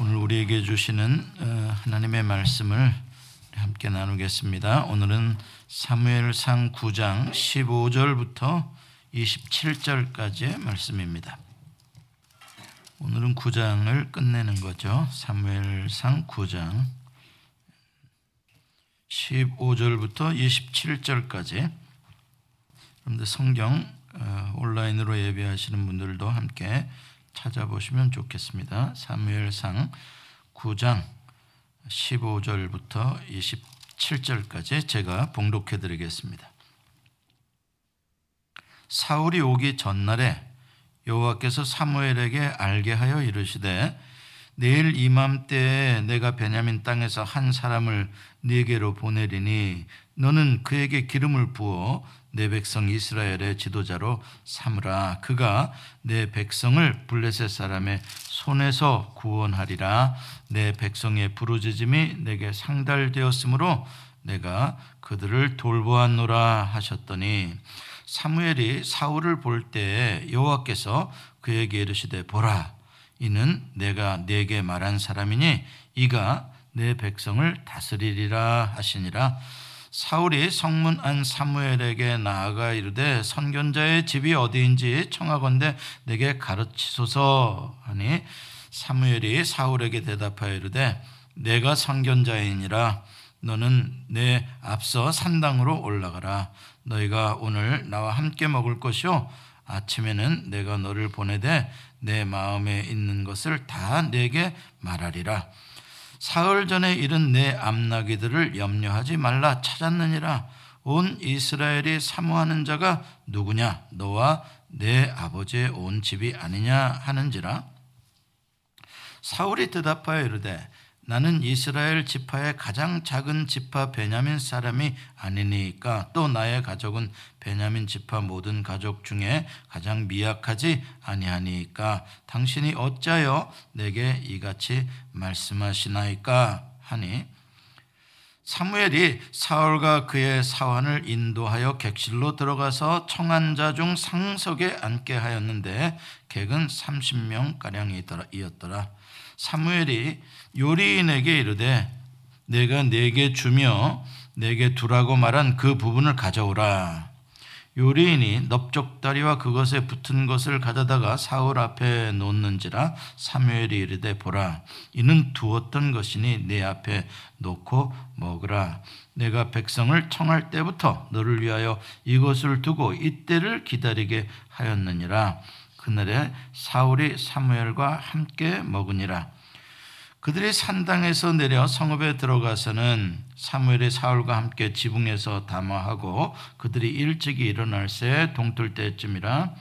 오늘 우리에게 주시는 어, 하나님의 말씀을 함께 나누겠습니다. 오늘은 사무엘상 9장 15절부터 27절까지의 말씀입니다. 오늘은 9장을 끝내는 거죠. 사무엘상 9장 15절부터 27절까지. 그런데 성경 어, 온라인으로 예배하시는 분들도 함께 찾아보시면 좋겠습니다. 사무엘상 9장 15절부터 27절까지 제가 봉독해 드리겠습니다. 사울이 오기 전날에 여호와께서 사무엘에게 알게 하여 이르시되 내일 이맘때에 내가 베냐민 땅에서 한 사람을 네게로 보내리니 너는 그에게 기름을 부어 내 백성 이스라엘의 지도자로 삼으라. 그가 내 백성을 블레셋 사람의 손에서 구원하리라. 내 백성의 부르짖음이 내게 상달되었으므로 내가 그들을 돌보았노라 하셨더니 사무엘이 사울을 볼 때에 여호와께서 그에게 이르시되 보라 이는 내가 네게 말한 사람이니 이가 내 백성을 다스리리라 하시니라 사울이 성문 안 사무엘에게 나아가 이르되 선견자의 집이 어디인지 청하건대 내게 가르치소서. 하니 사무엘이 사울에게 대답하여 이르되 내가 선견자이니라. 너는 내 앞서 산당으로 올라가라. 너희가 오늘 나와 함께 먹을 것이요. 아침에는 내가 너를 보내되 내 마음에 있는 것을 다 내게 말하리라 사흘 전에 이른 내 암나기들을 염려하지 말라 찾았느니라. 온 이스라엘이 사모하는 자가 누구냐? 너와 내 아버지의 온 집이 아니냐? 하는지라. 사울이 대답하여 이르되 나는 이스라엘 지파의 가장 작은 지파 베냐민 사람이 아니니까 또 나의 가족은 베냐민 지파 모든 가족 중에 가장 미약하지 아니하니까 당신이 어찌하여 내게 이같이 말씀하시나이까 하니 사무엘이 사울과 그의 사환을 인도하여 객실로 들어가서 청한 자 중 상석에 앉게 하였는데 객은 30명 가량이었더라. 사무엘이 요리인에게 이르되 내가 내게 주며 내게 두라고 말한 그 부분을 가져오라. 요리인이 넓적다리와 그것에 붙은 것을 가져다가 사울 앞에 놓는지라 사무엘이 이르되 보라 이는 두었던 것이니 내 앞에 놓고 먹으라. 내가 백성을 청할 때부터 너를 위하여 이것을 두고 이때를 기다리게 하였느니라. 그날에 사울이 사무엘과 함께 먹으니라 그들이 산당에서 내려 성읍에 들어가서는 사무엘이 사울과 함께 지붕에서 담화하고 그들이 일찍이 일어날 새 동틀 때쯤이라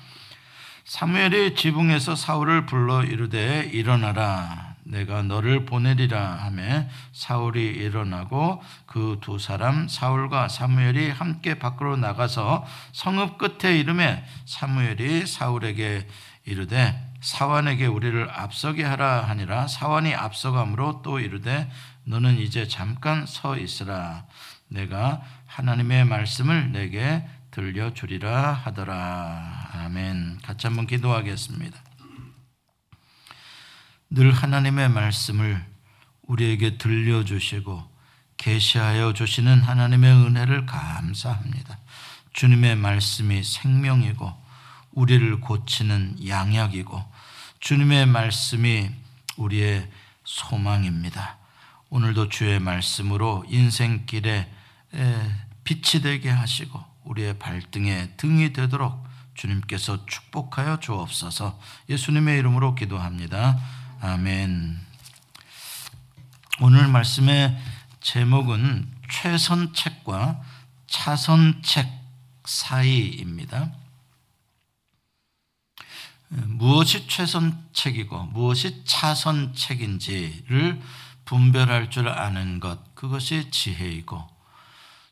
사무엘이 지붕에서 사울을 불러 이르되 일어나라 내가 너를 보내리라 하매 사울이 일어나고 그 두 사람 사울과 사무엘이 함께 밖으로 나가서 성읍 끝에 이름에 사무엘이 사울에게 이르되 사환에게 우리를 앞서게 하라 하니라. 사환이 앞서감으로 또 이르되 너는 이제 잠깐 서 있으라. 내가 하나님의 말씀을 내게 들려주리라 하더라. 아멘. 같이 한번 기도하겠습니다. 늘 하나님의 말씀을 우리에게 들려주시고 계시하여 주시는 하나님의 은혜를 감사합니다. 주님의 말씀이 생명이고 우리를 고치는 양약이고 주님의 말씀이 우리의 소망입니다. 오늘도 주의 말씀으로 인생길에 빛이 되게 하시고 우리의 발등에 등이 되도록 주님께서 축복하여 주옵소서 예수님의 이름으로 기도합니다. 아멘. 오늘 말씀의 제목은 최선책과 차선책 사이입니다. 무엇이 최선책이고 무엇이 차선책인지를 분별할 줄 아는 것, 그것이 지혜이고,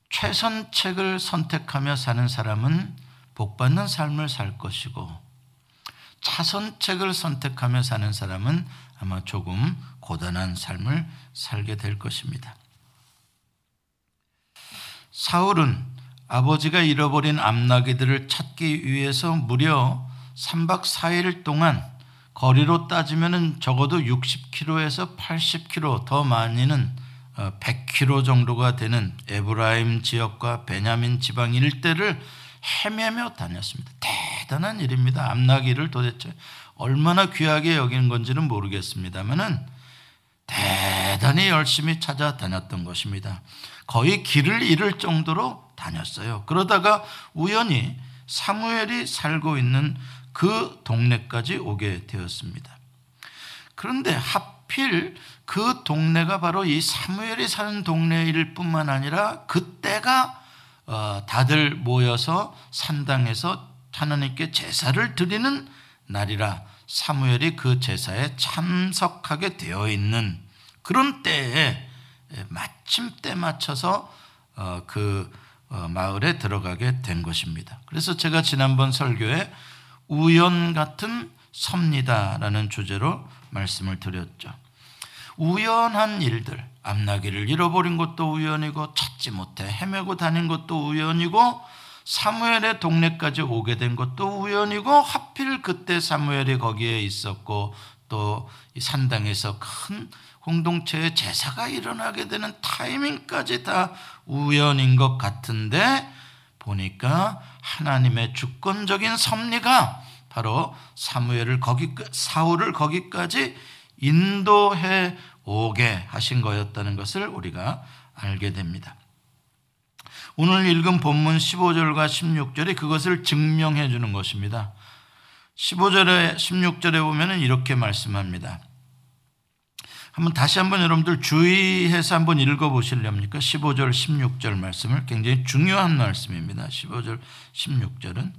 최선책을 선택하며 사는 사람은 복받는 삶을 살 것이고, 차선책을 선택하며 사는 사람은 아마 조금 고단한 삶을 살게 될 것입니다. 사울은 아버지가 잃어버린 암나기들을 찾기 위해서 무려 3박 4일 동안 거리로 따지면은 적어도 60km에서 80km 더 많이는 100km 어, 정도가 되는 에브라임 지역과 베냐민 지방 일대를 헤매며 다녔습니다. 대단한 일입니다. 암나기를 도대체 얼마나 귀하게 여기는 건지는 모르겠습니다만은 대단히 열심히 찾아다녔던 것입니다. 거의 길을 잃을 정도로 다녔어요. 그러다가 우연히 사무엘이 살고 있는 그 동네까지 오게 되었습니다. 그런데 하필 그 동네가 바로 이 사무엘이 사는 동네일 뿐만 아니라 그때가 어, 다들 모여서 산당에서 하나님께 제사를 드리는 날이라 사무엘이 그 제사에 참석하게 되어 있는 그런 때에 마침 때 맞춰서 어, 그 어, 마을에 들어가게 된 것입니다. 그래서 제가 지난번 설교에 우연 같은 섭니다라는 주제로 말씀을 드렸죠. 우연한 일들, 앞나기를 잃어버린 것도 우연이고 찾지 못해 헤매고 다닌 것도 우연이고 사무엘의 동네까지 오게 된 것도 우연이고 하필 그때 사무엘이 거기에 있었고 또 산당에서 큰 공동체의 제사가 일어나게 되는 타이밍까지 다 우연인 것 같은데 보니까 하나님의 주권적인 섭리가 바로 사무엘을 거기 사울을 거기까지 인도해 오게 하신 거였다는 것을 우리가 알게 됩니다. 오늘 읽은 본문 15절과 16절이 그것을 증명해 주는 것입니다. 15절에 16절에 보면은 이렇게 말씀합니다. 한번 다시 한번 여러분들 주의해서 한번 읽어 보실렵니까? 15절 16절 말씀을 굉장히 중요한 말씀입니다. 15절 16절은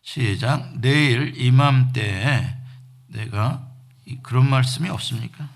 시작 내일 이맘때에 내가 그런 말씀이 없습니까?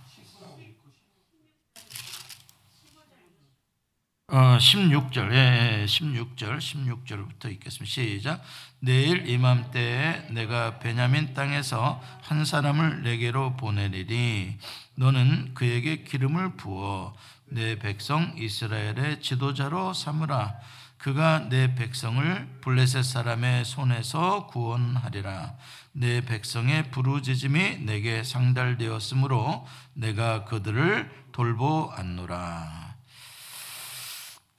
어, 16절, 예, 16절, 예, 16절부터 읽겠습니다. 시작. 내일 이맘때에 내가 베냐민 땅에서 한 사람을 내게로 보내리니 너는 그에게 기름을 부어 내 백성 이스라엘의 지도자로 삼으라. 그가 내 백성을 블레셋 사람의 손에서 구원하리라. 내 백성의 부르짖음이 내게 상달되었으므로 내가 그들을 돌보았노라.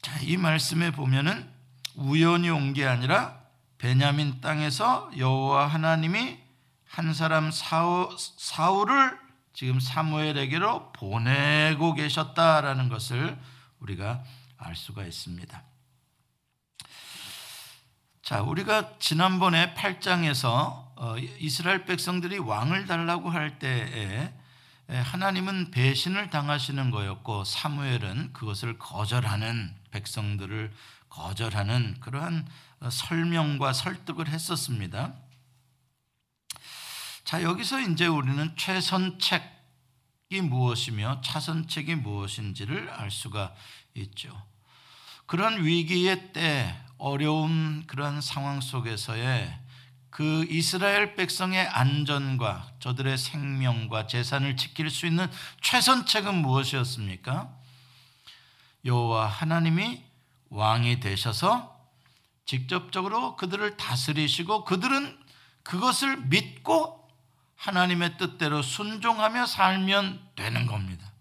자, 이 말씀에 보면은 우연히 온 게 아니라 베냐민 땅에서 여호와 하나님이 한 사람 사우, 사울 을 지금 사무엘에게로 보내고 계셨다라는 것을 우리가 알 수가 있습니다. 자, 우리가 지난번에 8장에서 어, 이스라엘 백성들이 왕을 달라고 할 때에 하나님은 배신을 당하시는 거였고 사무엘은 그것을 거절하는 백성들을 거절하는 그러한 어, 설명과 설득을 했었습니다. 자, 여기서 이제 우리는 최선책이 무엇이며 차선책이 무엇인지를 알 수가 있죠. 그런 위기의 때, 어려운 그런 상황 속에서의 그 이스라엘 백성의 안전과 저들의 생명과 재산을 지킬 수 있는 최선책은 무엇이었습니까? 여호와 하나님이 왕이 되셔서 직접적으로 그들을 다스리시고 그들은 그것을 믿고 하나님의 뜻대로 순종하며 살면 되는 겁니다.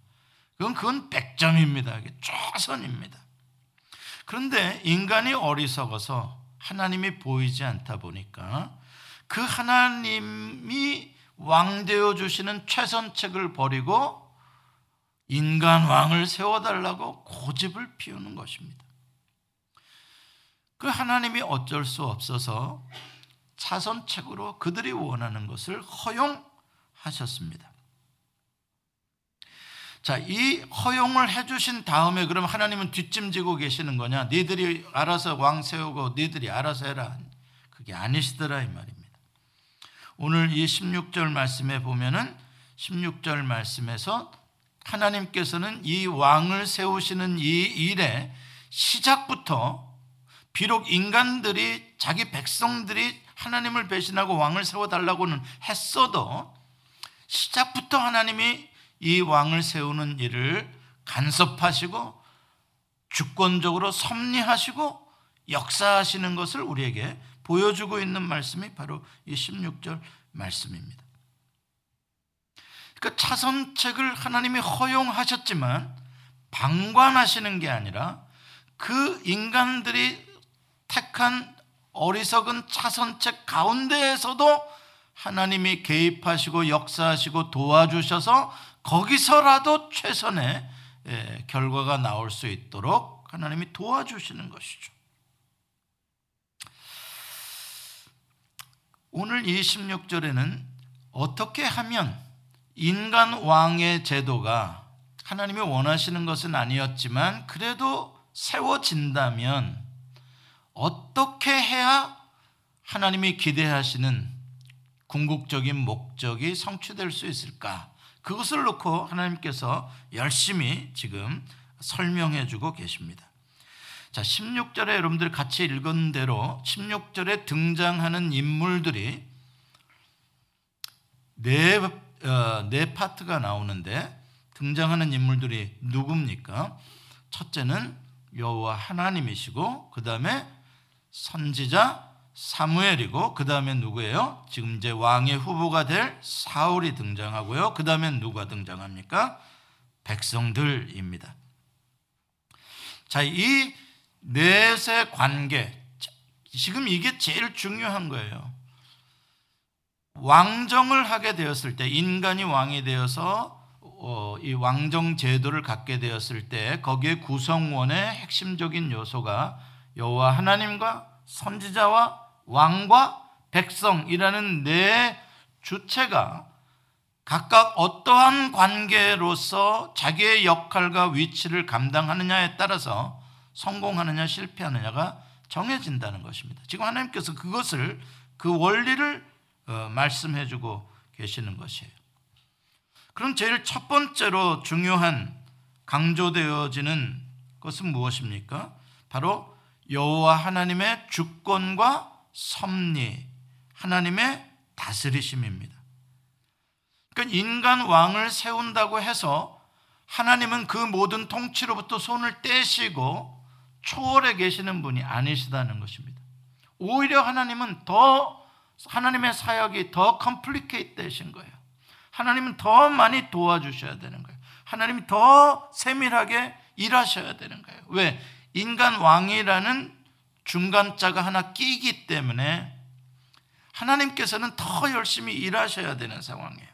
그건 그건 100점입니다. 최선입니다. 그런데 인간이 어리석어서 하나님이 보이지 않다 보니까 그 하나님이 왕 되어 주시는 최선책을 버리고 인간 왕을 세워 달라고 고집을 피우는 것입니다. 그 하나님이 어쩔 수 없어서 차선책으로 그들이 원하는 것을 허용하셨습니다. 자, 이 허용을 해주신 다음에 그럼 하나님은 뒷짐지고 계시는 거냐? 니들이 알아서 왕 세우고 니들이 알아서 해라. 그게 아니시더라 이 말입니다. 오늘 이 16절 말씀에 보면은 16절 말씀에서 하나님께서는 이 왕을 세우시는 이 일의 시작부터 비록 인간들이 자기 백성들이 하나님을 배신하고 왕을 세워달라고는 했어도 시작부터 하나님이 이 왕을 세우는 일을 간섭하시고 주권적으로 섭리하시고 역사하시는 것을 우리에게 보여주고 있는 말씀이 바로 이 16절 말씀입니다. 그러니까 차선책을 하나님이 허용하셨지만 방관하시는 게 아니라 그 인간들이 택한 어리석은 차선책 가운데에서도 하나님이 개입하시고 역사하시고 도와주셔서 거기서라도 최선의 예, 결과가 나올 수 있도록 하나님이 도와주시는 것이죠. 오늘 이 16절에는 어떻게 하면 인간 왕의 제도가 하나님이 원하시는 것은 아니었지만 그래도 세워진다면 어떻게 해야 하나님이 기대하시는 궁극적인 목적이 성취될 수 있을까? 그것을 놓고 하나님께서 열심히 지금 설명해 주고 계십니다. 자, 16절에 여러분들 같이 읽은 대로 16절에 등장하는 인물들이 네, 어, 네 파트가 나오는데 등장하는 인물들이 누굽니까? 첫째는 여호와 하나님이시고 그 다음에 선지자 사무엘이고 그 다음에 누구예요? 지금 이제 왕의 후보가 될 사울이 등장하고요. 그 다음에 누가 등장합니까? 백성들입니다. 자, 이 넷의 관계 지금 이게 제일 중요한 거예요. 왕정을 하게 되었을 때 인간이 왕이 되어서 어, 이 왕정 제도를 갖게 되었을 때 거기에 구성원의 핵심적인 요소가 여호와 하나님과 선지자와 왕과 백성이라는 네 주체가 각각 어떠한 관계로서 자기의 역할과 위치를 감당하느냐에 따라서 성공하느냐 실패하느냐가 정해진다는 것입니다. 지금 하나님께서 그것을 그 원리를 어, 말씀해 주고 계시는 것이에요. 그럼 제일 첫 번째로 중요한 강조되어지는 것은 무엇입니까? 바로 여호와 하나님의 주권과 섭리, 하나님의 다스리심입니다. 그러니까 인간 왕을 세운다고 해서 하나님은 그 모든 통치로부터 손을 떼시고 초월해 계시는 분이 아니시다는 것입니다. 오히려 하나님은 더 하나님의 사역이 더 컴플리케이트 되신 거예요. 하나님은 더 많이 도와주셔야 되는 거예요. 하나님이 더 세밀하게 일하셔야 되는 거예요. 왜? 인간 왕이라는 중간자가 하나 끼기 때문에 하나님께서는 더 열심히 일하셔야 되는 상황이에요.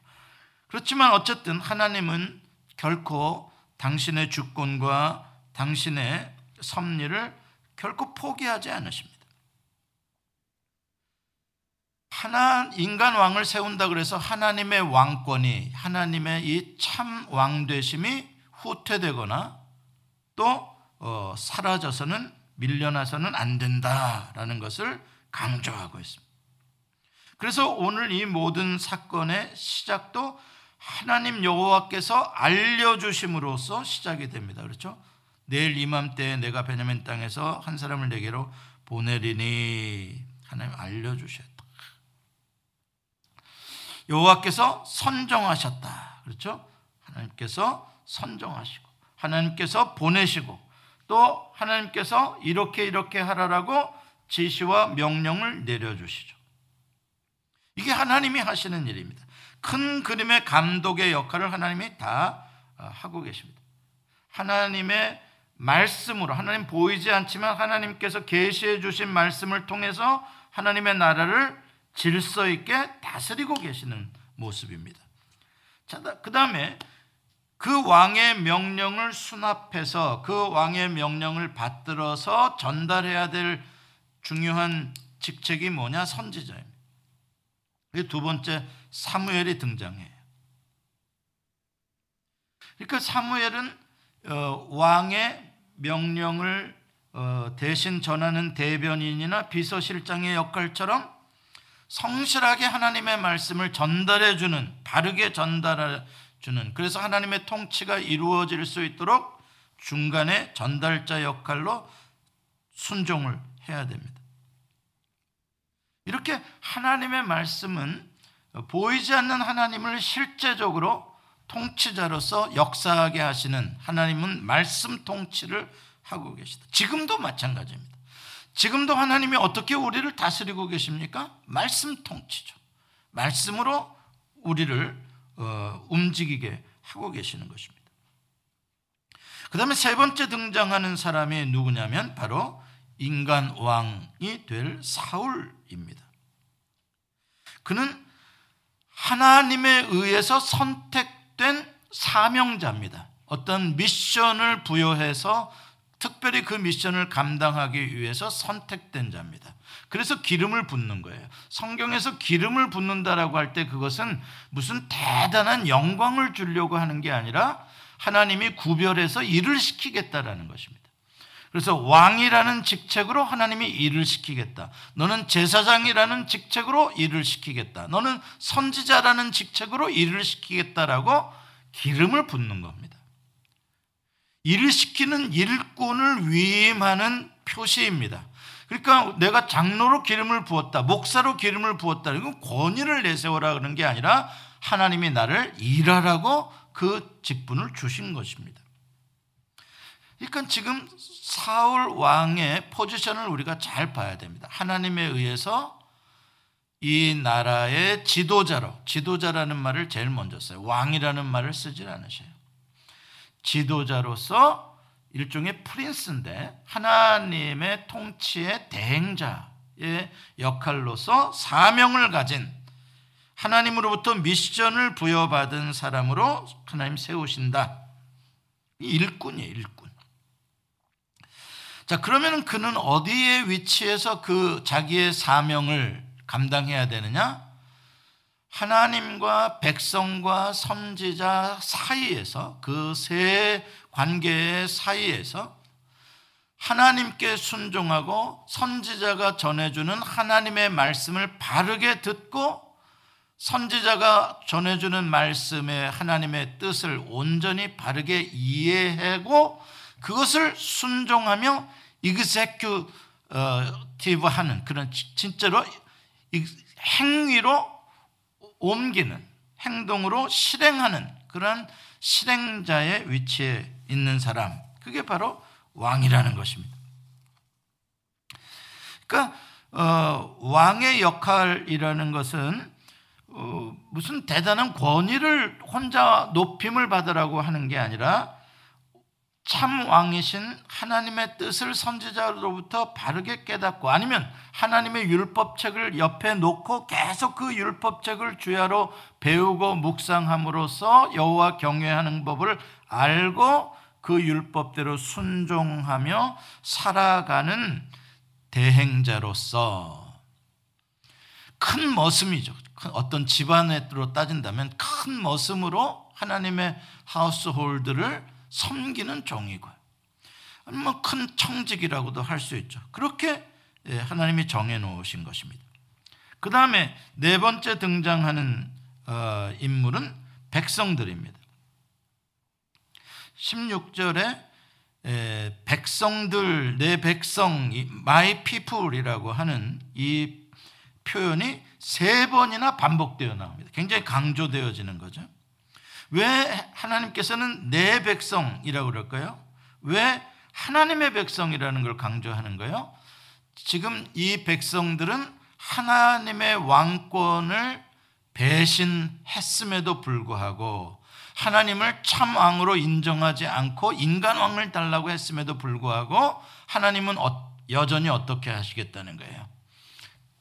그렇지만 어쨌든 하나님은 결코 당신의 주권과 당신의 섭리를 결코 포기하지 않으십니다. 하나 인간 왕을 세운다 그래서 하나님의 왕권이 하나님의 이 참 왕 되심이 후퇴되거나 또 어, 사라져서는 밀려나서는 안 된다라는 것을 강조하고 있습니다. 그래서 오늘 이 모든 사건의 시작도 하나님 여호와께서 알려주심으로써 시작이 됩니다. 그렇죠? 내일 이맘때 내가 베냐민 땅에서 한 사람을 내게로 보내리니 하나님 알려주셨다. 여호와께서 선정하셨다. 그렇죠? 하나님께서 선정하시고 하나님께서 보내시고 또 하나님께서 이렇게 이렇게 하라라고 지시와 명령을 내려주시죠. 이게 하나님이 하시는 일입니다. 큰 그림의 감독의 역할을 하나님이 다 어, 하고 계십니다. 하나님의 말씀으로 하나님 보이지 않지만 하나님께서 계시해 주신 말씀을 통해서 하나님의 나라를 질서 있게 다스리고 계시는 모습입니다. 자, 그다음에 그 왕의 명령을 수납해서 그 왕의 명령을 받들어서 전달해야 될 중요한 직책이 뭐냐? 선지자입니다. 두 번째 사무엘이 등장해요. 그러니까 사무엘은 어, 왕의 명령을 어, 대신 전하는 대변인이나 비서실장의 역할처럼 성실하게 하나님의 말씀을 전달해 주는 바르게 전달해 주는 그래서 하나님의 통치가 이루어질 수 있도록 중간에 전달자 역할로 순종을 해야 됩니다. 이렇게 하나님의 말씀은 보이지 않는 하나님을 실제적으로 통치자로서 역사하게 하시는 하나님은 말씀 통치를 하고 계시다. 지금도 마찬가지입니다. 지금도 하나님이 어떻게 우리를 다스리고 계십니까? 말씀 통치죠. 말씀으로 우리를 어, 움직이게 하고 계시는 것입니다. 그 다음에 세 번째 등장하는 사람이 누구냐면 바로 인간 왕이 될 사울입니다. 그는 하나님에 의해서 선택된 사명자입니다. 어떤 미션을 부여해서 특별히 그 미션을 감당하기 위해서 선택된 자입니다. 그래서 기름을 붓는 거예요. 성경에서 기름을 붓는다라고 할 때 그것은 무슨 대단한 영광을 주려고 하는 게 아니라 하나님이 구별해서 일을 시키겠다라는 것입니다. 그래서 왕이라는 직책으로 하나님이 일을 시키겠다. 너는 제사장이라는 직책으로 일을 시키겠다. 너는 선지자라는 직책으로 일을 시키겠다라고 기름을 붓는 겁니다. 일을 시키는 일꾼을 위임하는 표시입니다. 그러니까 내가 장로로 기름을 부었다, 목사로 기름을 부었다. 이건 권위를 내세워라 그런 게 아니라 하나님이 나를 일하라고 그 직분을 주신 것입니다. 그러니까 지금 사울 왕의 포지션을 우리가 잘 봐야 됩니다. 하나님에 의해서 이 나라의 지도자로, 지도자라는 말을 제일 먼저 써요. 왕이라는 말을 쓰질 않으셔요. 지도자로서 일종의 프린스인데 하나님의 통치의 대행자의 역할로서 사명을 가진 하나님으로부터 미션을 부여받은 사람으로 하나님 세우신다. 일꾼이에요, 일꾼. 자, 그러면 그는 어디에 위치해서 그 자기의 사명을 감당해야 되느냐? 하나님과 백성과 선지자 사이에서 그 세 관계의 사이에서 하나님께 순종하고 선지자가 전해주는 하나님의 말씀을 바르게 듣고 선지자가 전해주는 말씀에 하나님의 뜻을 온전히 바르게 이해하고 그것을 순종하며 이그세큐티브 하는 그런 진짜로 행위로 옮기는 행동으로 실행하는 그런 실행자의 위치에 있는 사람 그게 바로 왕이라는 것입니다. 그러니까 어, 왕의 역할이라는 것은 어, 무슨 대단한 권위를 혼자 높임을 받으라고 하는 게 아니라 참 왕이신 하나님의 뜻을 선지자로부터 바르게 깨닫고 아니면 하나님의 율법책을 옆에 놓고 계속 그 율법책을 주야로 배우고 묵상함으로써 여호와 경외하는 법을 알고 그 율법대로 순종하며 살아가는 대행자로서 큰 머슴이죠. 어떤 집안으로 따진다면 큰 머슴으로 하나님의 하우스홀드를 섬기는 종이고 아니면 큰 청직이라고도 할 수 있죠. 그렇게 예, 하나님이 정해 놓으신 것입니다. 그 다음에 네 번째 등장하는 어, 인물은 백성들입니다. 16절에 백성들, 내 백성, my people이라고 하는 이 표현이 세 번이나 반복되어 나옵니다. 굉장히 강조되어지는 거죠. 왜 하나님께서는 내 백성이라고 그럴까요? 왜 하나님의 백성이라는 걸 강조하는 거예요? 지금 이 백성들은 하나님의 왕권을 배신했음에도 불구하고 하나님을 참 왕으로 인정하지 않고 인간 왕을 달라고 했음에도 불구하고 하나님은 어, 여전히 어떻게 하시겠다는 거예요?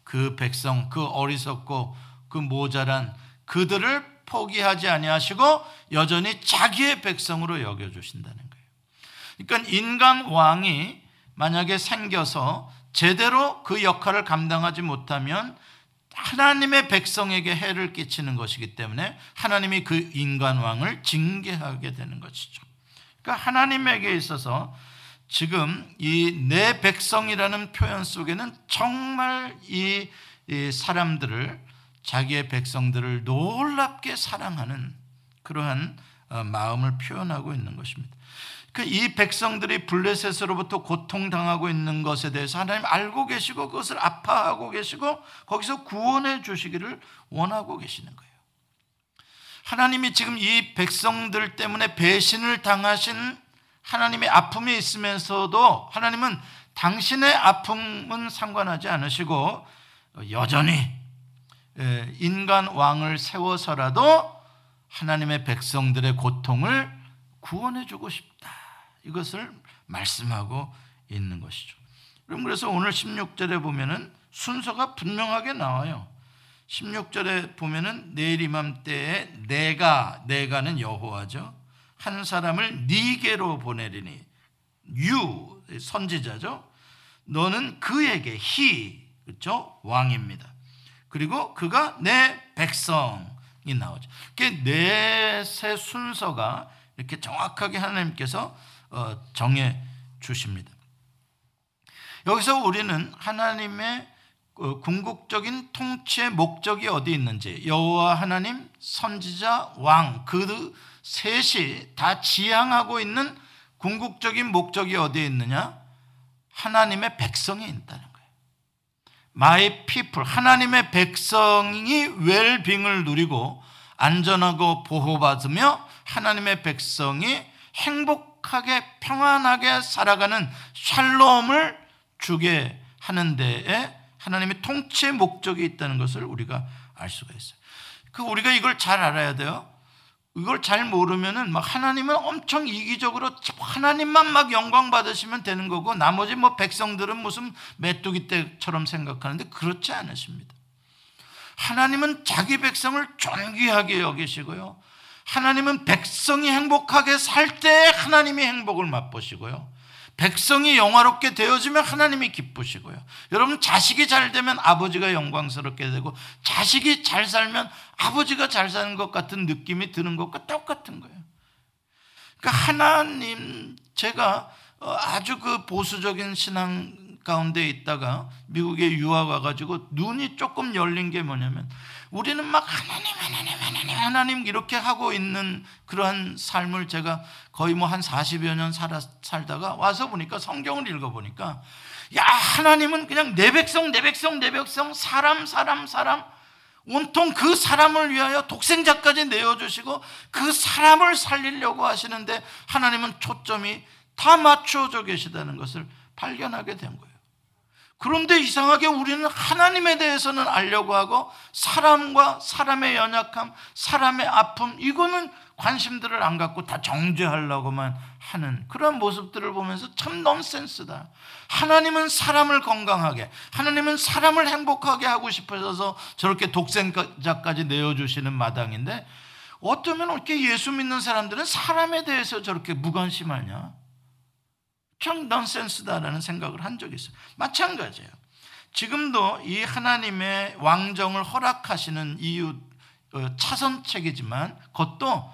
그 백성, 그 어리석고 그 모자란 그들을 포기하지 아니하시고 여전히 자기의 백성으로 여겨 주신다는 거예요. 그러니까 인간 왕이 만약에 생겨서 제대로 그 역할을 감당하지 못하면 하나님의 백성에게 해를 끼치는 것이기 때문에 하나님이 그 인간 왕을 징계하게 되는 것이죠. 그러니까 하나님에게 있어서 지금 이 내 백성이라는 표현 속에는 정말 이, 이 사람들을 자기의 백성들을 놀랍게 사랑하는 그러한 어, 마음을 표현하고 있는 것입니다. 그이 백성들이 블레셋으로부터 고통당하고 있는 것에 대해서 하나님 알고 계시고 그것을 아파하고 계시고 거기서 구원해 주시기를 원하고 계시는 거예요. 하나님이 지금 이 백성들 때문에 배신을 당하신 하나님의 아픔이 있으면서도 하나님은 당신의 아픔은 상관하지 않으시고 여전히 인간 왕을 세워서라도 하나님의 백성들의 고통을 구원해 주고 싶다. 이것을 말씀하고 있는 것이죠. 그럼 그래서 오늘 16절에 보면은 순서가 분명하게 나와요. 16절에 보면은 내일 이맘때에 내가 내가는 여호와죠. 한 사람을 네게로 보내리니 유 선지자죠. 너는 그에게 히 그렇죠? 왕입니다. 그리고 그가 내 백성이 나오죠. 넷의 순서가 이렇게 정확하게 하나님께서 어, 정해 주십니다. 여기서 우리는 하나님의 그 궁극적인 통치의 목적이 어디 있는지 여호와 하나님, 선지자, 왕 그 셋이 다 지향하고 있는 궁극적인 목적이 어디에 있느냐? 하나님의 백성이 있다는. My people, 하나님의 백성이 웰빙을 누리고 안전하고 보호받으며 하나님의 백성이 행복하게 평안하게 살아가는 샬롬을 주게 하는 데에 하나님의 통치의 목적이 있다는 것을 우리가 알 수가 있어요. 그 우리가 이걸 잘 알아야 돼요. 이걸 잘 모르면은 막 하나님은 엄청 이기적으로 하나님만 막 영광 받으시면 되는 거고 나머지 뭐 백성들은 무슨 메뚜기 떼처럼 생각하는데 그렇지 않으십니다. 하나님은 자기 백성을 존귀하게 여기시고요. 하나님은 백성이 행복하게 살 때 하나님이 행복을 맛보시고요. 백성이 영화롭게 되어지면 하나님이 기쁘시고요. 여러분 자식이 잘 되면 아버지가 영광스럽게 되고 자식이 잘 살면 아버지가 잘 사는 것 같은 느낌이 드는 것과 똑같은 거예요. 그러니까 하나님 제가 어, 아주 그 보수적인 신앙 가운데 있다가 미국에 유학 와가지고 눈이 조금 열린 게 뭐냐면 우리는 막 하나님 하나님 하나님 하나님 이렇게 하고 있는 그러한 삶을 제가 거의 뭐 한 40여 년 살아, 살다가 와서 보니까 성경을 읽어 보니까 야 하나님은 그냥 내 백성 내 백성 내 백성 사람 사람 사람 온통 그 사람을 위하여 독생자까지 내어주시고 그 사람을 살리려고 하시는데 하나님은 초점이 다 맞춰져 계시다는 것을 발견하게 된 거예요. 그런데 이상하게 우리는 하나님에 대해서는 알려고 하고 사람과 사람의 연약함, 사람의 아픔, 이거는 관심들을 안 갖고 다 정죄하려고만 하는 그런 모습들을 보면서 참 넌센스다. 하나님은 사람을 건강하게, 하나님은 사람을 행복하게 하고 싶으셔서 저렇게 독생자까지 내어주시는 마당인데 어쩌면 이렇게 예수 믿는 사람들은 사람에 대해서 저렇게 무관심하냐? 참 넌센스다라는 생각을 한 적이 있어요. 마찬가지예요. 지금도 이 하나님의 왕정을 허락하시는 이유 어, 차선책이지만 그것도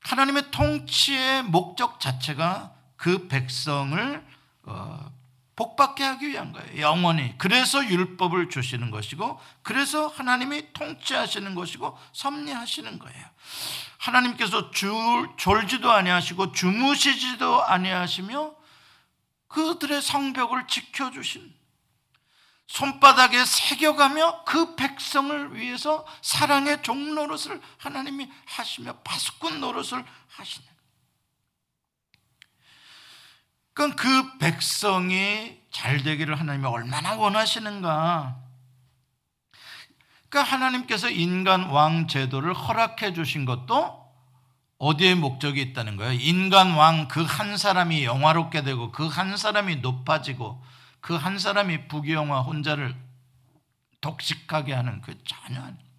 하나님의 통치의 목적 자체가 그 백성을 어, 복받게 하기 위한 거예요. 영원히. 그래서 율법을 주시는 것이고, 그래서 하나님이 통치하시는 것이고, 섭리하시는 거예요. 하나님께서 줄, 졸지도 아니하시고, 주무시지도 아니하시며, 그들의 성벽을 지켜주신 손바닥에 새겨가며 그 백성을 위해서 사랑의 종 노릇을 하나님이 하시며 파수꾼 노릇을 하시는. 그건 그 백성이 잘 되기를 하나님이 얼마나 원하시는가. 그러니까 하나님께서 인간 왕 제도를 허락해 주신 것도 어디에 목적이 있다는 거예요? 인간 왕 그 한 사람이 영화롭게 되고 그 한 사람이 높아지고 그 한 사람이 부귀영화 혼자를 독식하게 하는 그 전혀 아니에요.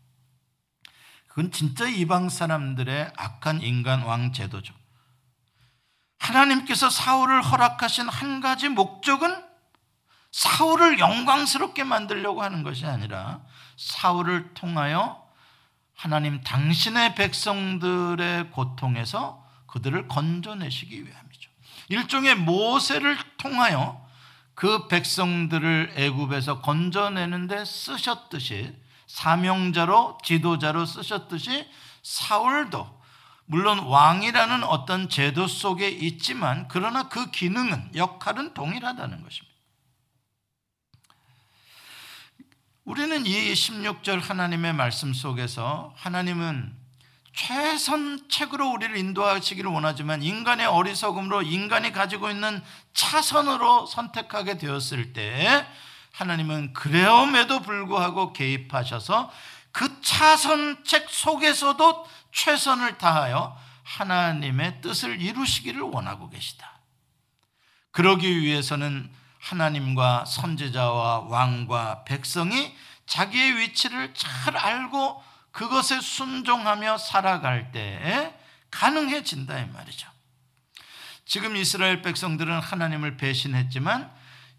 그건 진짜 이방 사람들의 악한 인간 왕 제도죠. 하나님께서 사울을 허락하신 한 가지 목적은 사울을 영광스럽게 만들려고 하는 것이 아니라 사울을 통하여 하나님 당신의 백성들의 고통에서 그들을 건져내시기 위함이죠. 일종의 모세를 통하여 그 백성들을 애굽에서 건져내는데 쓰셨듯이 사명자로 지도자로 쓰셨듯이 사울도 물론 왕이라는 어떤 제도 속에 있지만 그러나 그 기능은 역할은 동일하다는 것입니다. 우리는 이 16절 하나님의 말씀 속에서 하나님은 최선책으로 우리를 인도하시기를 원하지만 인간의 어리석음으로 인간이 가지고 있는 차선으로 선택하게 되었을 때 하나님은 그래옴에도 불구하고 개입하셔서 그 차선책 속에서도 최선을 다하여 하나님의 뜻을 이루시기를 원하고 계시다. 그러기 위해서는 하나님과 선지자와 왕과 백성이 자기의 위치를 잘 알고 그것에 순종하며 살아갈 때에 가능해진다 이 말이죠. 지금 이스라엘 백성들은 하나님을 배신했지만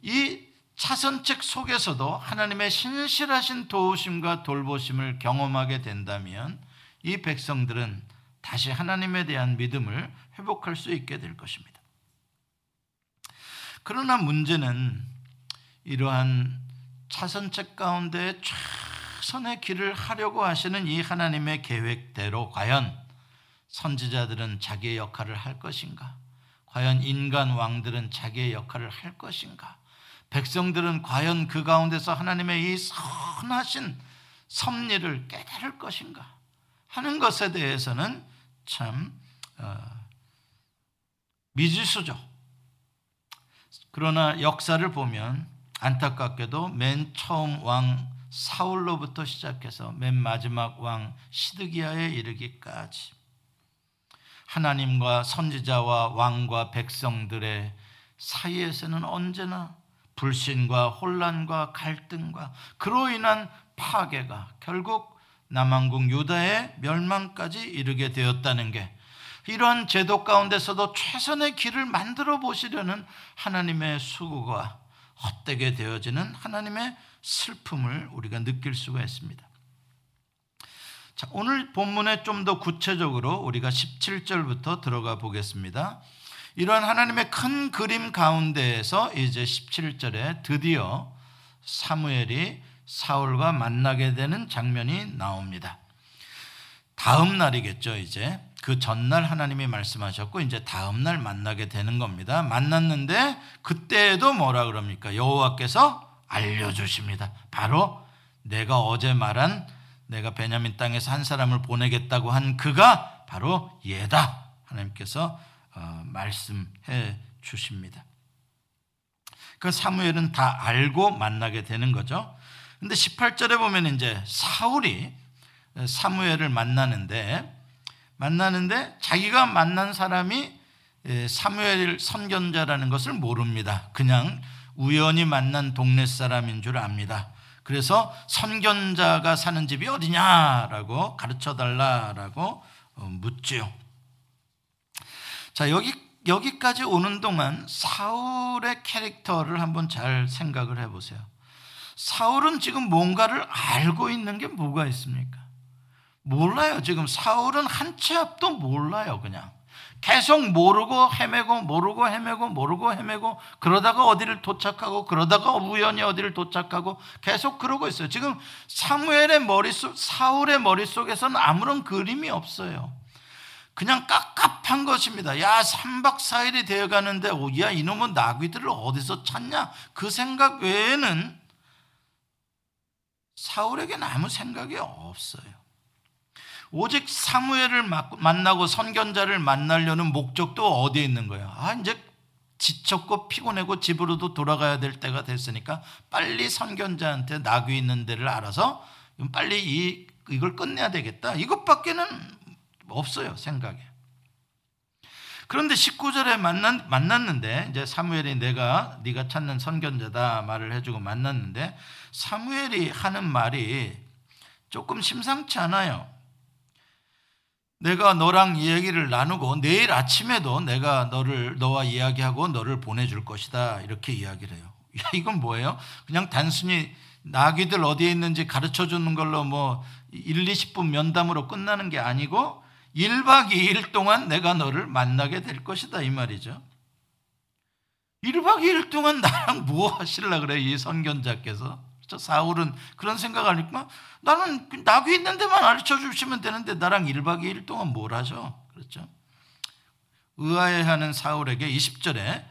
이 차선책 속에서도 하나님의 신실하신 도우심과 돌보심을 경험하게 된다면 이 백성들은 다시 하나님에 대한 믿음을 회복할 수 있게 될 것입니다. 그러나 문제는 이러한 차선책 가운데 최선의 길을 하려고 하시는 이 하나님의 계획대로 과연 선지자들은 자기의 역할을 할 것인가? 과연 인간 왕들은 자기의 역할을 할 것인가? 백성들은 과연 그 가운데서 하나님의 이 선하신 섭리를 깨달을 것인가? 하는 것에 대해서는 참 어, 미지수죠. 그러나 역사를 보면 안타깝게도 맨 처음 왕 사울로부터 시작해서 맨 마지막 왕 시드기야에 이르기까지 하나님과 선지자와 왕과 백성들의 사이에서는 언제나 불신과 혼란과 갈등과 그로 인한 파괴가 결국 남왕국 유다의 멸망까지 이르게 되었다는 게 이러한 제도 가운데서도 최선의 길을 만들어 보시려는 하나님의 수고가 헛되게 되어지는 하나님의 슬픔을 우리가 느낄 수가 있습니다. 자, 오늘 본문에 좀 더 구체적으로 우리가 17절부터 들어가 보겠습니다. 이러한 하나님의 큰 그림 가운데에서 이제 17절에 드디어 사무엘이 사울과 만나게 되는 장면이 나옵니다. 다음 날이겠죠, 이제. 그 전날 하나님이 말씀하셨고 이제 다음 날 만나게 되는 겁니다. 만났는데 그때에도 뭐라 그럽니까? 여호와께서 알려 주십니다. 바로 내가 어제 말한 내가 베냐민 땅에서 한 사람을 보내겠다고 한 그가 바로 얘다. 하나님께서 어, 말씀해 주십니다. 그 사무엘은 다 알고 만나게 되는 거죠. 근데 18절에 보면 이제 사울이 사무엘을 만나는데 만나는데 자기가 만난 사람이 사무엘 선견자라는 것을 모릅니다. 그냥 우연히 만난 동네 사람인 줄 압니다. 그래서 선견자가 사는 집이 어디냐라고 가르쳐 달라라고 어, 묻지요. 자, 여기 여기까지 오는 동안 사울의 캐릭터를 한번 잘 생각을 해 보세요. 사울은 지금 뭔가를 알고 있는 게 뭐가 있습니까? 몰라요. 지금 사울은 한 치 앞도 몰라요. 그냥 계속 모르고 헤매고 모르고 헤매고 모르고 헤매고 그러다가 어디를 도착하고 그러다가 우연히 어디를 도착하고 계속 그러고 있어요. 지금 사무엘의 머릿속 사울의 머릿속에서는 아무런 그림이 없어요. 그냥 깝깝한 것입니다. 야, 3박 4일이 되어 가는데 야, 이놈은 나귀들을 어디서 찾냐? 그 생각 외에는 사울에게는 아무 생각이 없어요. 오직 사무엘을 만나고 선견자를 만나려는 목적도 어디에 있는 거예요? 아, 이제 지쳤고 피곤하고 집으로도 돌아가야 될 때가 됐으니까 빨리 선견자한테 낙이 있는 데를 알아서 빨리 이, 이걸 끝내야 되겠다. 이것밖에는 없어요, 생각에. 그런데 19절에 만난, 만났는데 이제 사무엘이 내가 네가 찾는 선견자다 말을 해주고 만났는데 사무엘이 하는 말이 조금 심상치 않아요. 내가 너랑 이야기를 나누고 내일 아침에도 내가 너를 너와 이야기하고 너를 보내줄 것이다 이렇게 이야기를 해요. 야, 이건 뭐예요? 그냥 단순히 나귀들 어디에 있는지 가르쳐 주는 걸로 뭐 1, 20분 면담으로 끝나는 게 아니고 1박 2일 동안 내가 너를 만나게 될 것이다 이 말이죠. 1박 2일 동안 나랑 뭐 하실라 그래 이 선견자께서 저 사울은 그런 생각 하니까 나는 나귀 있는 데만 알려 주시면 되는데 나랑 1박 2일 동안 뭘 하죠? 그렇죠? 의아해하는 사울에게 20절에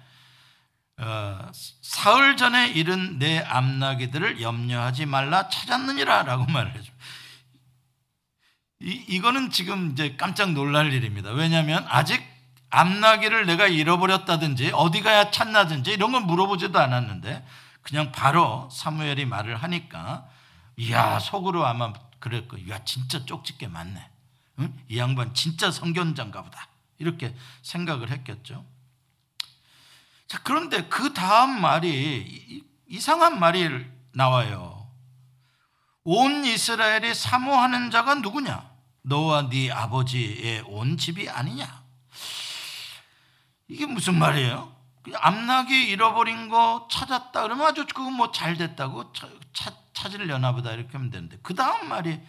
어, 사흘 전에 이른 내 암나기들을 염려하지 말라 찾았느니라 라고 말을 해줘. 이, 이거는 지금 이제 깜짝 놀랄 일입니다. 왜냐하면 아직 암나기를 내가 잃어버렸다든지 어디 가야 찾나든지 이런 건 물어보지도 않았는데 그냥 바로 사무엘이 말을 하니까 이야 속으로 아마 그럴 거예요. 야 진짜 쪽집게 맞네. 응? 이 양반 진짜 성견자인가 보다. 이렇게 생각을 했겠죠. 자 그런데 그 다음 말이 이상한 말이 나와요. 온 이스라엘이 사모하는 자가 누구냐? 너와 네 아버지의 온 집이 아니냐? 이게 무슨 말이에요? 암나귀 잃어버린 거 찾았다 그러면 아주 그거 뭐잘 됐다고 찾으려나 보다 이렇게 하면 되는데 그 다음 말이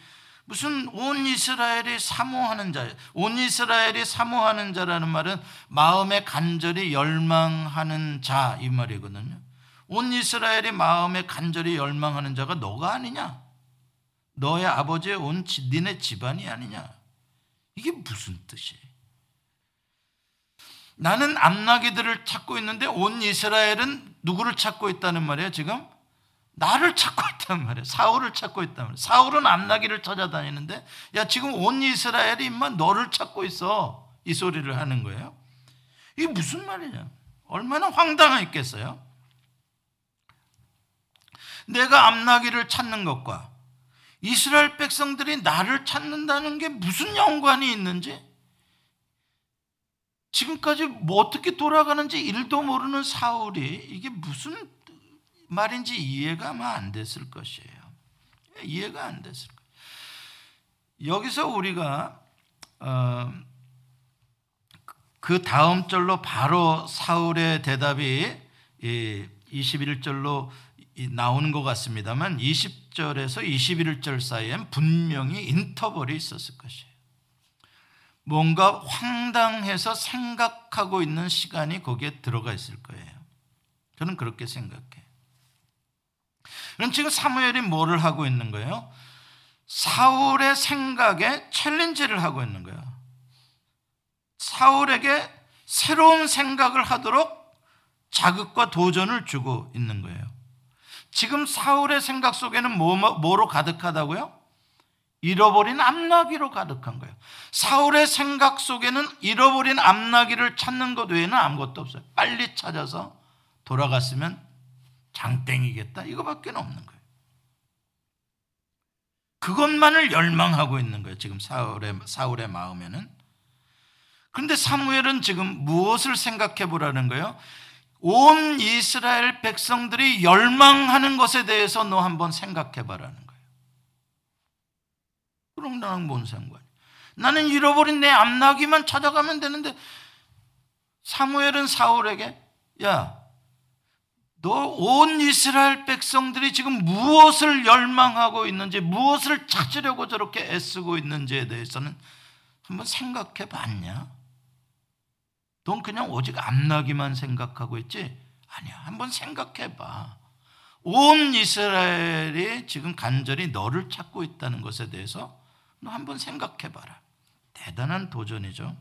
무슨 온 이스라엘이 사모하는 자, 온 이스라엘이 사모하는 자라는 말은 마음에 간절히 열망하는 자 이 말이거든요. 온 이스라엘이 마음에 간절히 열망하는 자가 너가 아니냐? 너의 아버지의 온 니네 집안이 아니냐? 이게 무슨 뜻이에요? 나는 암나기들을 찾고 있는데 온 이스라엘은 누구를 찾고 있다는 말이에요, 지금? 나를 찾고 있단 말이에요. 사울을 찾고 있단 말이에요. 사울은 암나기를 찾아다니는데, 야, 지금 온 이스라엘이 임마 너를 찾고 있어. 이 소리를 하는 거예요. 이게 무슨 말이냐? 얼마나 황당했겠어요? 내가 암나기를 찾는 것과 이스라엘 백성들이 나를 찾는다는 게 무슨 연관이 있는지 지금까지 뭐 어떻게 돌아가는지 일도 모르는 사울이 이게 무슨 말인지 이해가 안 됐을 것이에요. 이해가 안 됐을 거예요. 여기서 우리가 어, 그 다음 절로 바로 사울의 대답이 21절로 나오는 것 같습니다만 20절에서 21절 사이엔 분명히 인터벌이 있었을 것이에요. 뭔가 황당해서 생각하고 있는 시간이 거기에 들어가 있을 거예요. 저는 그렇게 생각해요. 그럼 지금 사무엘이 뭐를 하고 있는 거예요? 사울의 생각에 챌린지를 하고 있는 거예요. 사울에게 새로운 생각을 하도록 자극과 도전을 주고 있는 거예요. 지금 사울의 생각 속에는 뭐, 뭐로 가득하다고요? 잃어버린 암나기로 가득한 거예요. 사울의 생각 속에는 잃어버린 암나기를 찾는 것 외에는 아무것도 없어요. 빨리 찾아서 돌아갔으면 장땡이겠다. 이거밖에 없는 거예요. 그것만을 열망하고 있는 거예요. 지금 사울의, 사울의 마음에는. 그런데 사무엘은 지금 무엇을 생각해 보라는 거예요? 온 이스라엘 백성들이 열망하는 것에 대해서 너 한번 생각해 봐라는 나랑 뭔 상관이야? 나는 잃어버린 내 암나기만 찾아가면 되는데 사무엘은 사울에게 야, 너 온 이스라엘 백성들이 지금 무엇을 열망하고 있는지 무엇을 찾으려고 저렇게 애쓰고 있는지에 대해서는 한번 생각해 봤냐? 넌 그냥 오직 암나기만 생각하고 있지? 아니야. 한번 생각해 봐. 온 이스라엘이 지금 간절히 너를 찾고 있다는 것에 대해서 너 한번 생각해 봐라. 대단한 도전이죠.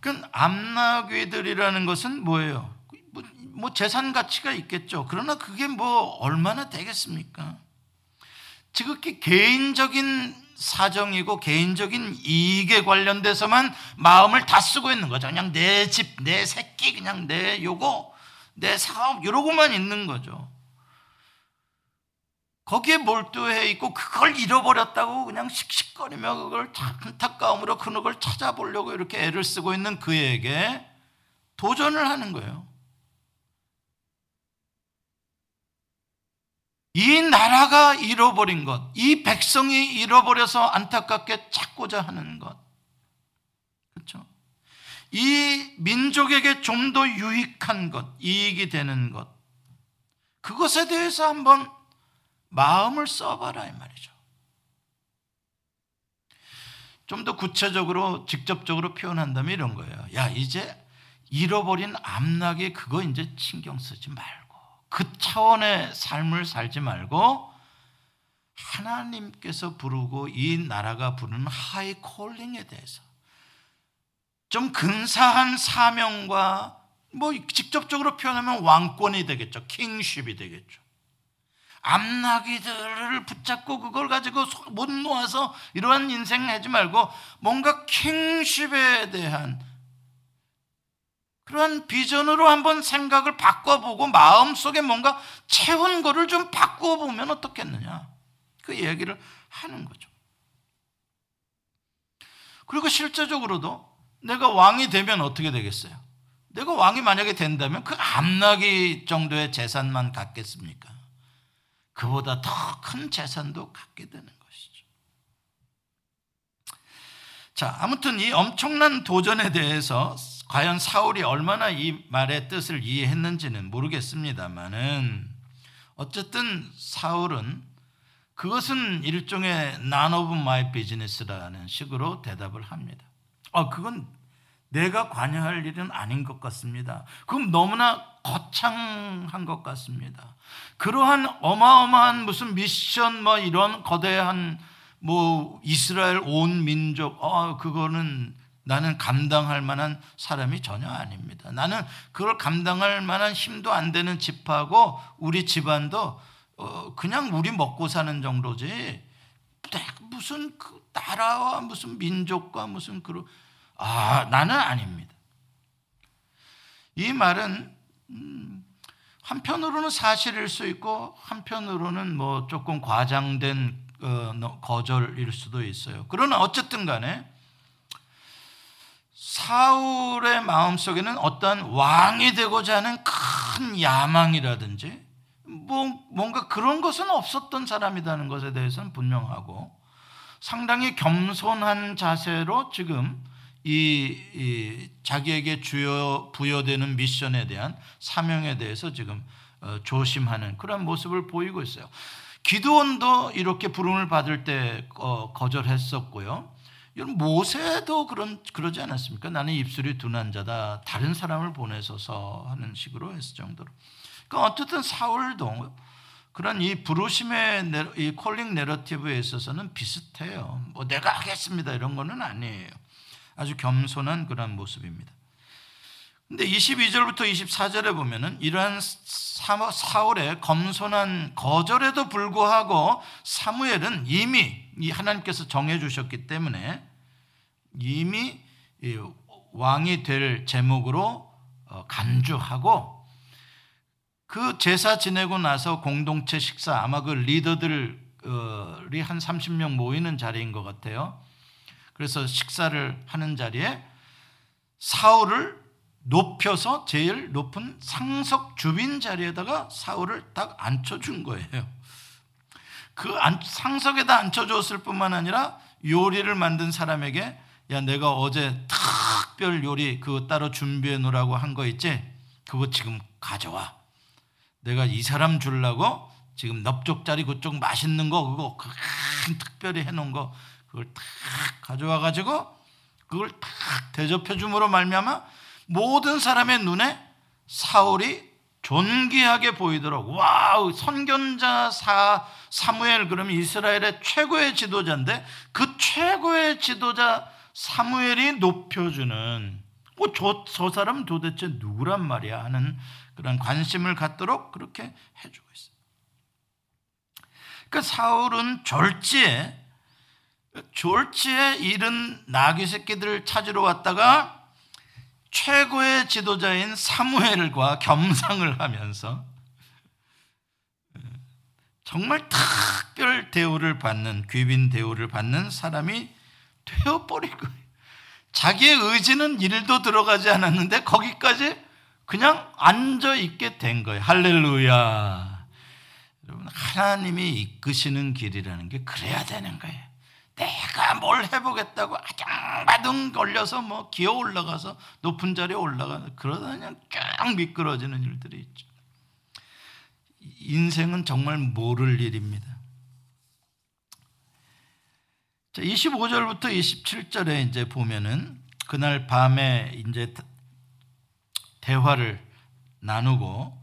그 암나귀들이라는 것은 뭐예요? 뭐, 뭐 재산 가치가 있겠죠. 그러나 그게 뭐 얼마나 되겠습니까? 지극히 개인적인 사정이고 개인적인 이익에 관련돼서만 마음을 다 쓰고 있는 거죠. 그냥 내 집, 내 새끼, 그냥 내 요거, 내 사업, 이러고만 있는 거죠. 거기에 몰두해 있고 그걸 잃어버렸다고 그냥 씩씩거리며 그걸 안타까움으로 그걸 찾아보려고 이렇게 애를 쓰고 있는 그에게 도전을 하는 거예요. 이 나라가 잃어버린 것, 이 백성이 잃어버려서 안타깝게 찾고자 하는 것. 그렇죠? 이 민족에게 좀 더 유익한 것, 이익이 되는 것. 그것에 대해서 한번 마음을 써봐라 이 말이죠. 좀 더 구체적으로 직접적으로 표현한다면 이런 거예요. 야 이제 잃어버린 암나기 그거 이제 신경 쓰지 말고 그 차원의 삶을 살지 말고 하나님께서 부르고 이 나라가 부르는 하이 콜링에 대해서 좀 근사한 사명과 뭐 직접적으로 표현하면 왕권이 되겠죠. 킹십이 되겠죠. 암나기들을 붙잡고 그걸 가지고 못 놓아서 이러한 인생 하지 말고 뭔가 킹십에 대한 그런 비전으로 한번 생각을 바꿔보고 마음속에 뭔가 채운 거를 좀 바꾸어 보면 어떻겠느냐. 그 얘기를 하는 거죠. 그리고 실제적으로도 내가 왕이 되면 어떻게 되겠어요? 내가 왕이 만약에 된다면 그 암나기 정도의 재산만 갖겠습니까? 그보다 더 큰 재산도 갖게 되는 것이죠. 자, 아무튼 이 엄청난 도전에 대해서 과연 사울이 얼마나 이 말의 뜻을 이해했는지는 모르겠습니다만은 어쨌든 사울은 그것은 일종의 none of my business라는 식으로 대답을 합니다. 아, 그건 내가 관여할 일은 아닌 것 같습니다. 그럼 너무나 거창한 것 같습니다. 그러한 어마어마한 무슨 미션 뭐 이런 거대한 뭐 이스라엘 온 민족 어 그거는 나는 감당할 만한 사람이 전혀 아닙니다. 나는 그걸 감당할 만한 힘도 안 되는 집하고 우리 집안도 어 그냥 우리 먹고 사는 정도지. 무슨 그 나라와 무슨 민족과 무슨 그런 아 나는 아닙니다. 이 말은 음, 한편으로는 사실일 수 있고 한편으로는 뭐 조금 과장된 어, 거절일 수도 있어요. 그러나 어쨌든 간에 사울의 마음속에는 어떤 왕이 되고자 하는 큰 야망이라든지 뭐 뭔가 그런 것은 없었던 사람이라는 것에 대해서는 분명하고 상당히 겸손한 자세로 지금 이, 이 자기에게 주요 부여되는 미션에 대한 사명에 대해서 지금 어, 조심하는 그런 모습을 보이고 있어요. 기도원도 이렇게 부름을 받을 때 어, 거절했었고요. 모세도 그런 그러지 않았습니까? 나는 입술이 둔한 자다. 다른 사람을 보내서서 하는 식으로 했을 정도로. 그러니까 어쨌든 사울도 그런 이 부르심의 이 콜링 내러티브에 있어서는 비슷해요. 뭐 내가 하겠습니다 이런 거는 아니에요. 아주 겸손한 그런 모습입니다. 근데 22절부터 24절에 보면은 이러한 사울의 검손한 거절에도 불구하고 사무엘은 이미 이 하나님께서 정해 주셨기 때문에 이미 왕이 될 제목으로 어, 간주하고 그 제사 지내고 나서 공동체 식사 아마 그 리더들이 한 30명 모이는 자리인 것 같아요. 그래서 식사를 하는 자리에 사울을 높여서 제일 높은 상석 주빈 자리에다가 사울을 딱 앉혀준 거예요. 그 상석에다 앉혀줬을 뿐만 아니라 요리를 만든 사람에게 야 내가 어제 특별 요리 그거 따로 준비해 놓으라고 한 거 있지? 그거 지금 가져와. 내가 이 사람 주려고 지금 넙죽짜리 그쪽 맛있는 거 그거 큰 특별히 해놓은 거 그걸 탁 가져와 가지고 그걸 탁 대접해 줌으로 말미암아 모든 사람의 눈에 사울이 존귀하게 보이도록 wow 선견자 사 사무엘 그러면 이스라엘의 최고의 지도자인데 그 최고의 지도자 사무엘이 높여주는 뭐 저, 저 사람 도대체 누구란 말이야 하는 그런 관심을 갖도록 그렇게 해주고 있어요. 그 사울은 졸지에 졸지에 잃은 나귀 새끼들을 찾으러 왔다가 최고의 지도자인 사무엘과 겸상을 하면서 정말 특별 대우를 받는 귀빈 대우를 받는 사람이 거예요. 자기의 의지는 일도 들어가지 않았는데 거기까지 그냥 앉아 있게 된 거예요. 할렐루야. 여러분 하나님이 이끄시는 길이라는 게 그래야 되는 거예요. 내가 뭘 해보겠다고 아등바등 걸려서 뭐 기어 올라가서 높은 자리에 올라가 그러다 그냥 쫙 미끄러지는 일들이 있죠. 인생은 정말 모를 일입니다. 자, 25절부터 27절에 이제 보면은 그날 밤에 이제 대화를 나누고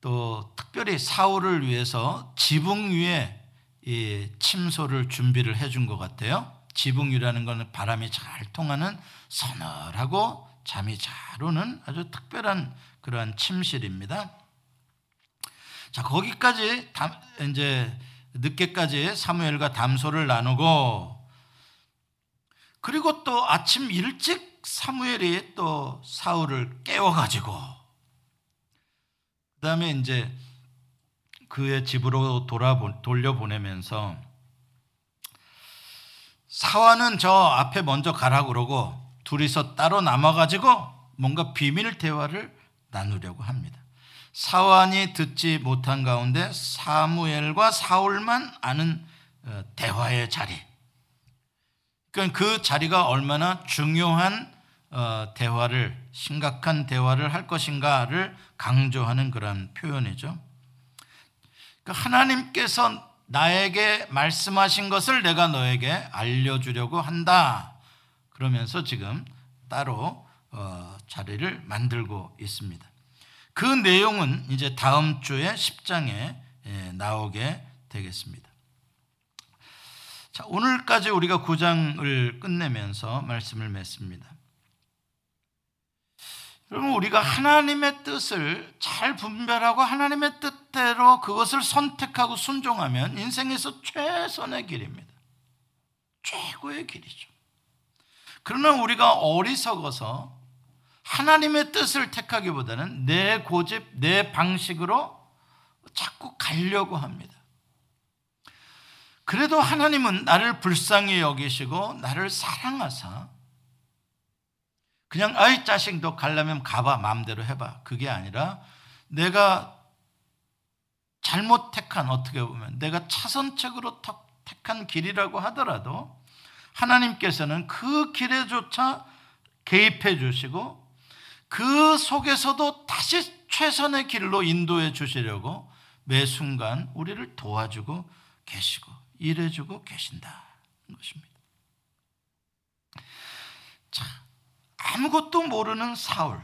또 특별히 사울을 위해서 지붕 위에 이 침소를 준비를 해준 것 같아요. 지붕이라는 것은 바람이 잘 통하는 서늘하고 잠이 잘 오는 아주 특별한 그러한 침실입니다. 자 거기까지 이제 늦게까지 사무엘과 담소를 나누고 그리고 또 아침 일찍 사무엘이 또 사울을 깨워가지고 그 다음에 이제 그의 집으로 돌아 돌려보내면서 사화는 저 앞에 먼저 가라 그러고 둘이서 따로 남아가지고 뭔가 비밀 대화를 나누려고 합니다. 사완이 듣지 못한 가운데 사무엘과 사울만 아는 어, 대화의 자리. 그러니까 그 자리가 얼마나 중요한 어, 대화를 심각한 대화를 할 것인가를 강조하는 그런 표현이죠. 그러니까 하나님께서 나에게 말씀하신 것을 내가 너에게 알려주려고 한다. 그러면서 지금 따로 어, 자리를 만들고 있습니다. 그 내용은 이제 다음 주에 10장에 예, 나오게 되겠습니다. 자, 오늘까지 우리가 9장을 끝내면서 말씀을 맺습니다. 여러분, 우리가 하나님의 뜻을 잘 분별하고 하나님의 뜻대로 그것을 선택하고 순종하면 인생에서 최선의 길입니다. 최고의 길이죠. 그러나 우리가 어리석어서 하나님의 뜻을 택하기보다는 내 고집, 내 방식으로 자꾸 가려고 합니다. 그래도 하나님은 나를 불쌍히 여기시고 나를 사랑하사 그냥 아이 자식 너 가려면 가봐 마음대로 해봐 그게 아니라 내가 잘못 택한 어떻게 보면 내가 차선책으로 택한 길이라고 하더라도 하나님께서는 그 길에조차 개입해 주시고 그 속에서도 다시 최선의 길로 인도해 주시려고 매 순간 우리를 도와주고 계시고 일해주고 계신다는 것입니다. 자, 아무것도 모르는 사울,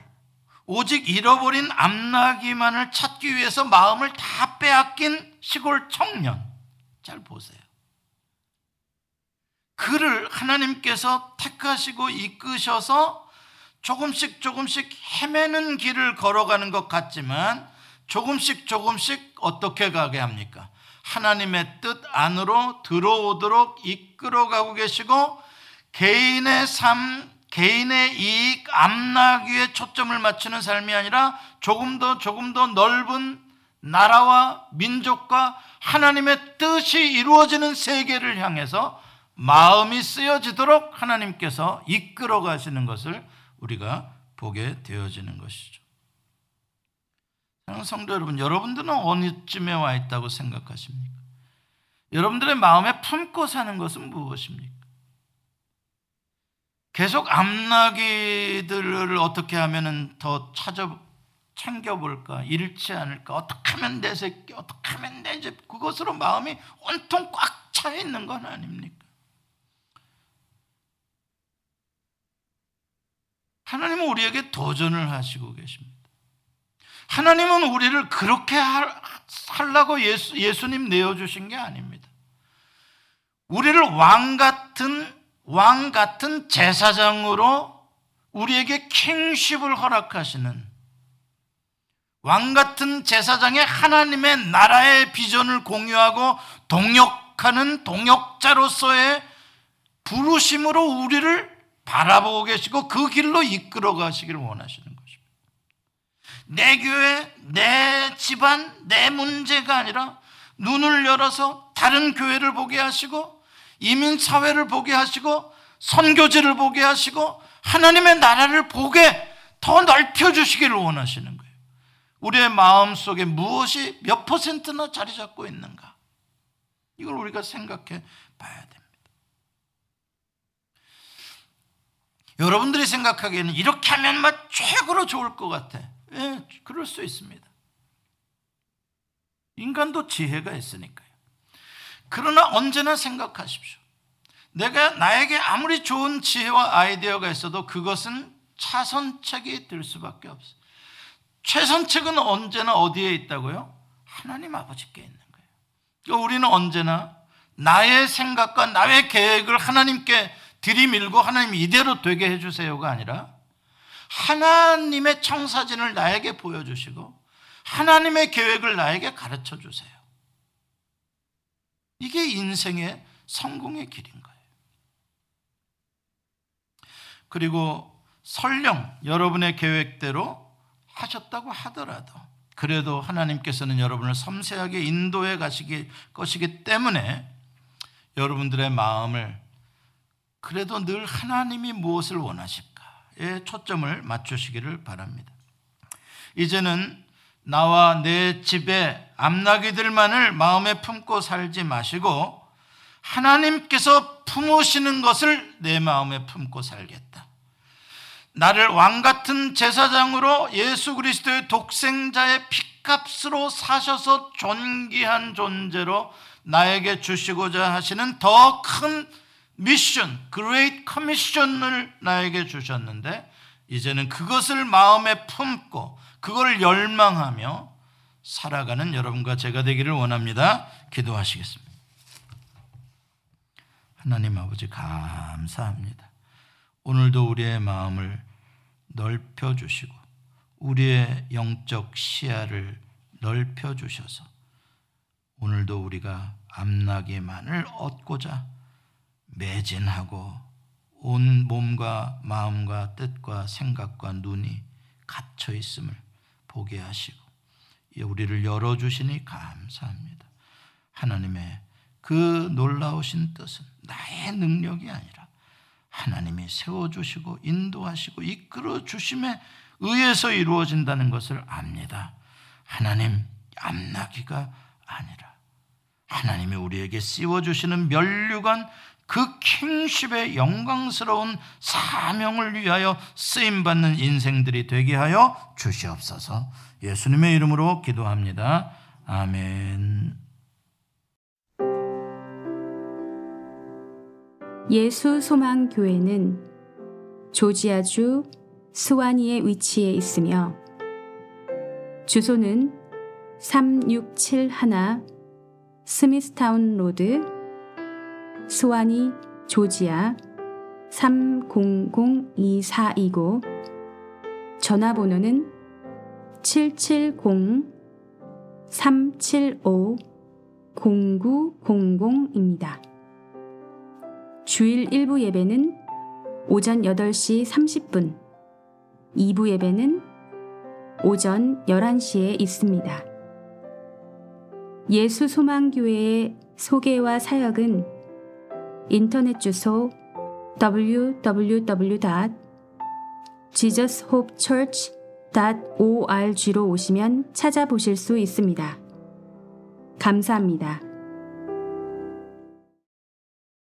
오직 잃어버린 암나기만을 찾기 위해서 마음을 다 빼앗긴 시골 청년. 잘 보세요. 그를 하나님께서 택하시고 이끄셔서 조금씩 조금씩 헤매는 길을 걸어가는 것 같지만 조금씩 조금씩 어떻게 가게 합니까? 하나님의 뜻 안으로 들어오도록 이끌어가고 계시고 개인의 삶, 개인의 이익, 암나기에 초점을 맞추는 삶이 아니라 조금 더 조금 더 넓은 나라와 민족과 하나님의 뜻이 이루어지는 세계를 향해서 마음이 쓰여지도록 하나님께서 이끌어 가시는 것을 우리가 보게 되어지는 것이죠. 성도 여러분, 여러분들은 어느쯤에 와 있다고 생각하십니까? 여러분들의 마음에 품고 사는 것은 무엇입니까? 계속 암나기들을 어떻게 하면 더 찾아 챙겨볼까, 잃지 않을까, 어떻게 하면 내 새끼, 어떻게 하면 내 집, 그것으로 마음이 온통 꽉 차 있는 건 아닙니까? 하나님은 우리에게 도전을 하시고 계십니다. 하나님은 우리를 그렇게 하려고 예수, 예수님 내어주신 게 아닙니다. 우리를 왕 같은, 왕 같은 제사장으로 우리에게 킹십을 허락하시는 왕 같은 제사장의 하나님의 나라의 비전을 공유하고 동역하는 동역자로서의 부르심으로 우리를 바라보고 계시고 그 길로 이끌어 가시기를 원하시는 것입니다. 내 교회, 내 집안, 내 문제가 아니라 눈을 열어서 다른 교회를 보게 하시고 이민 사회를 보게 하시고 선교지를 보게 하시고 하나님의 나라를 보게 더 넓혀 주시기를 원하시는 거예요. 우리의 마음 속에 무엇이 몇 퍼센트나 자리 잡고 있는가? 이걸 우리가 생각해 봐야 됩니다. 여러분들이 생각하기에는 이렇게 하면 막 최고로 좋을 것 같아. 예, 그럴 수 있습니다. 인간도 지혜가 있으니까요. 그러나 언제나 생각하십시오. 내가 나에게 아무리 좋은 지혜와 아이디어가 있어도 그것은 차선책이 될 수밖에 없어요. 최선책은 언제나 어디에 있다고요? 하나님 아버지께 있는 거예요. 그러니까 우리는 언제나 나의 생각과 나의 계획을 하나님께 들이밀고 하나님 이대로 되게 해주세요가 아니라 하나님의 청사진을 나에게 보여주시고 하나님의 계획을 나에게 가르쳐 주세요. 이게 인생의 성공의 길인 거예요. 그리고 설령 여러분의 계획대로 하셨다고 하더라도 그래도 하나님께서는 여러분을 섬세하게 인도해 가시기 것이기 때문에 여러분들의 마음을 그래도 늘 하나님이 무엇을 원하실까에 초점을 맞추시기를 바랍니다. 이제는 나와 내 집에 암나기들만을 마음에 품고 살지 마시고 하나님께서 품으시는 것을 내 마음에 품고 살겠다. 나를 왕 같은 제사장으로 예수 그리스도의 독생자의 피값으로 사셔서 존귀한 존재로 나에게 주시고자 하시는 더 큰 미션, Great Commission을 나에게 주셨는데 이제는 그것을 마음에 품고 그걸 열망하며 살아가는 여러분과 제가 되기를 원합니다. 기도하시겠습니다. 하나님 아버지 감사합니다. 오늘도 우리의 마음을 넓혀 주시고 우리의 영적 시야를 넓혀 주셔서 오늘도 우리가 암나기만을 얻고자 매진하고 온 몸과 마음과 뜻과 생각과 눈이 갇혀 있음을 보게 하시고 우리를 열어 주시니 감사합니다. 하나님의 그 놀라우신 뜻은 나의 능력이 아니라 하나님이 세워주시고 인도하시고 이끌어 주심에 의해서 이루어진다는 것을 압니다. 하나님 암나기가 아니라 하나님이 우리에게 씌워주시는 면류관 그 킹십의 영광스러운 사명을 위하여 쓰임 받는 인생들이 되게 하여 주시옵소서 예수님의 이름으로 기도합니다. 아멘. 예수 소망 교회는 조지아주 스와니에 위치해 있으며 주소는 3671 스미스타운 로드 스와니 조지아 300242고 전화번호는 770-375-0900입니다. 주일 1부 예배는 오전 8시 30분, 2부 예배는 오전 11시에 있습니다. 예수 소망교회의 소개와 사역은 인터넷 주소 www.jesushopechurch.org로 오시면 찾아보실 수 있습니다. 감사합니다.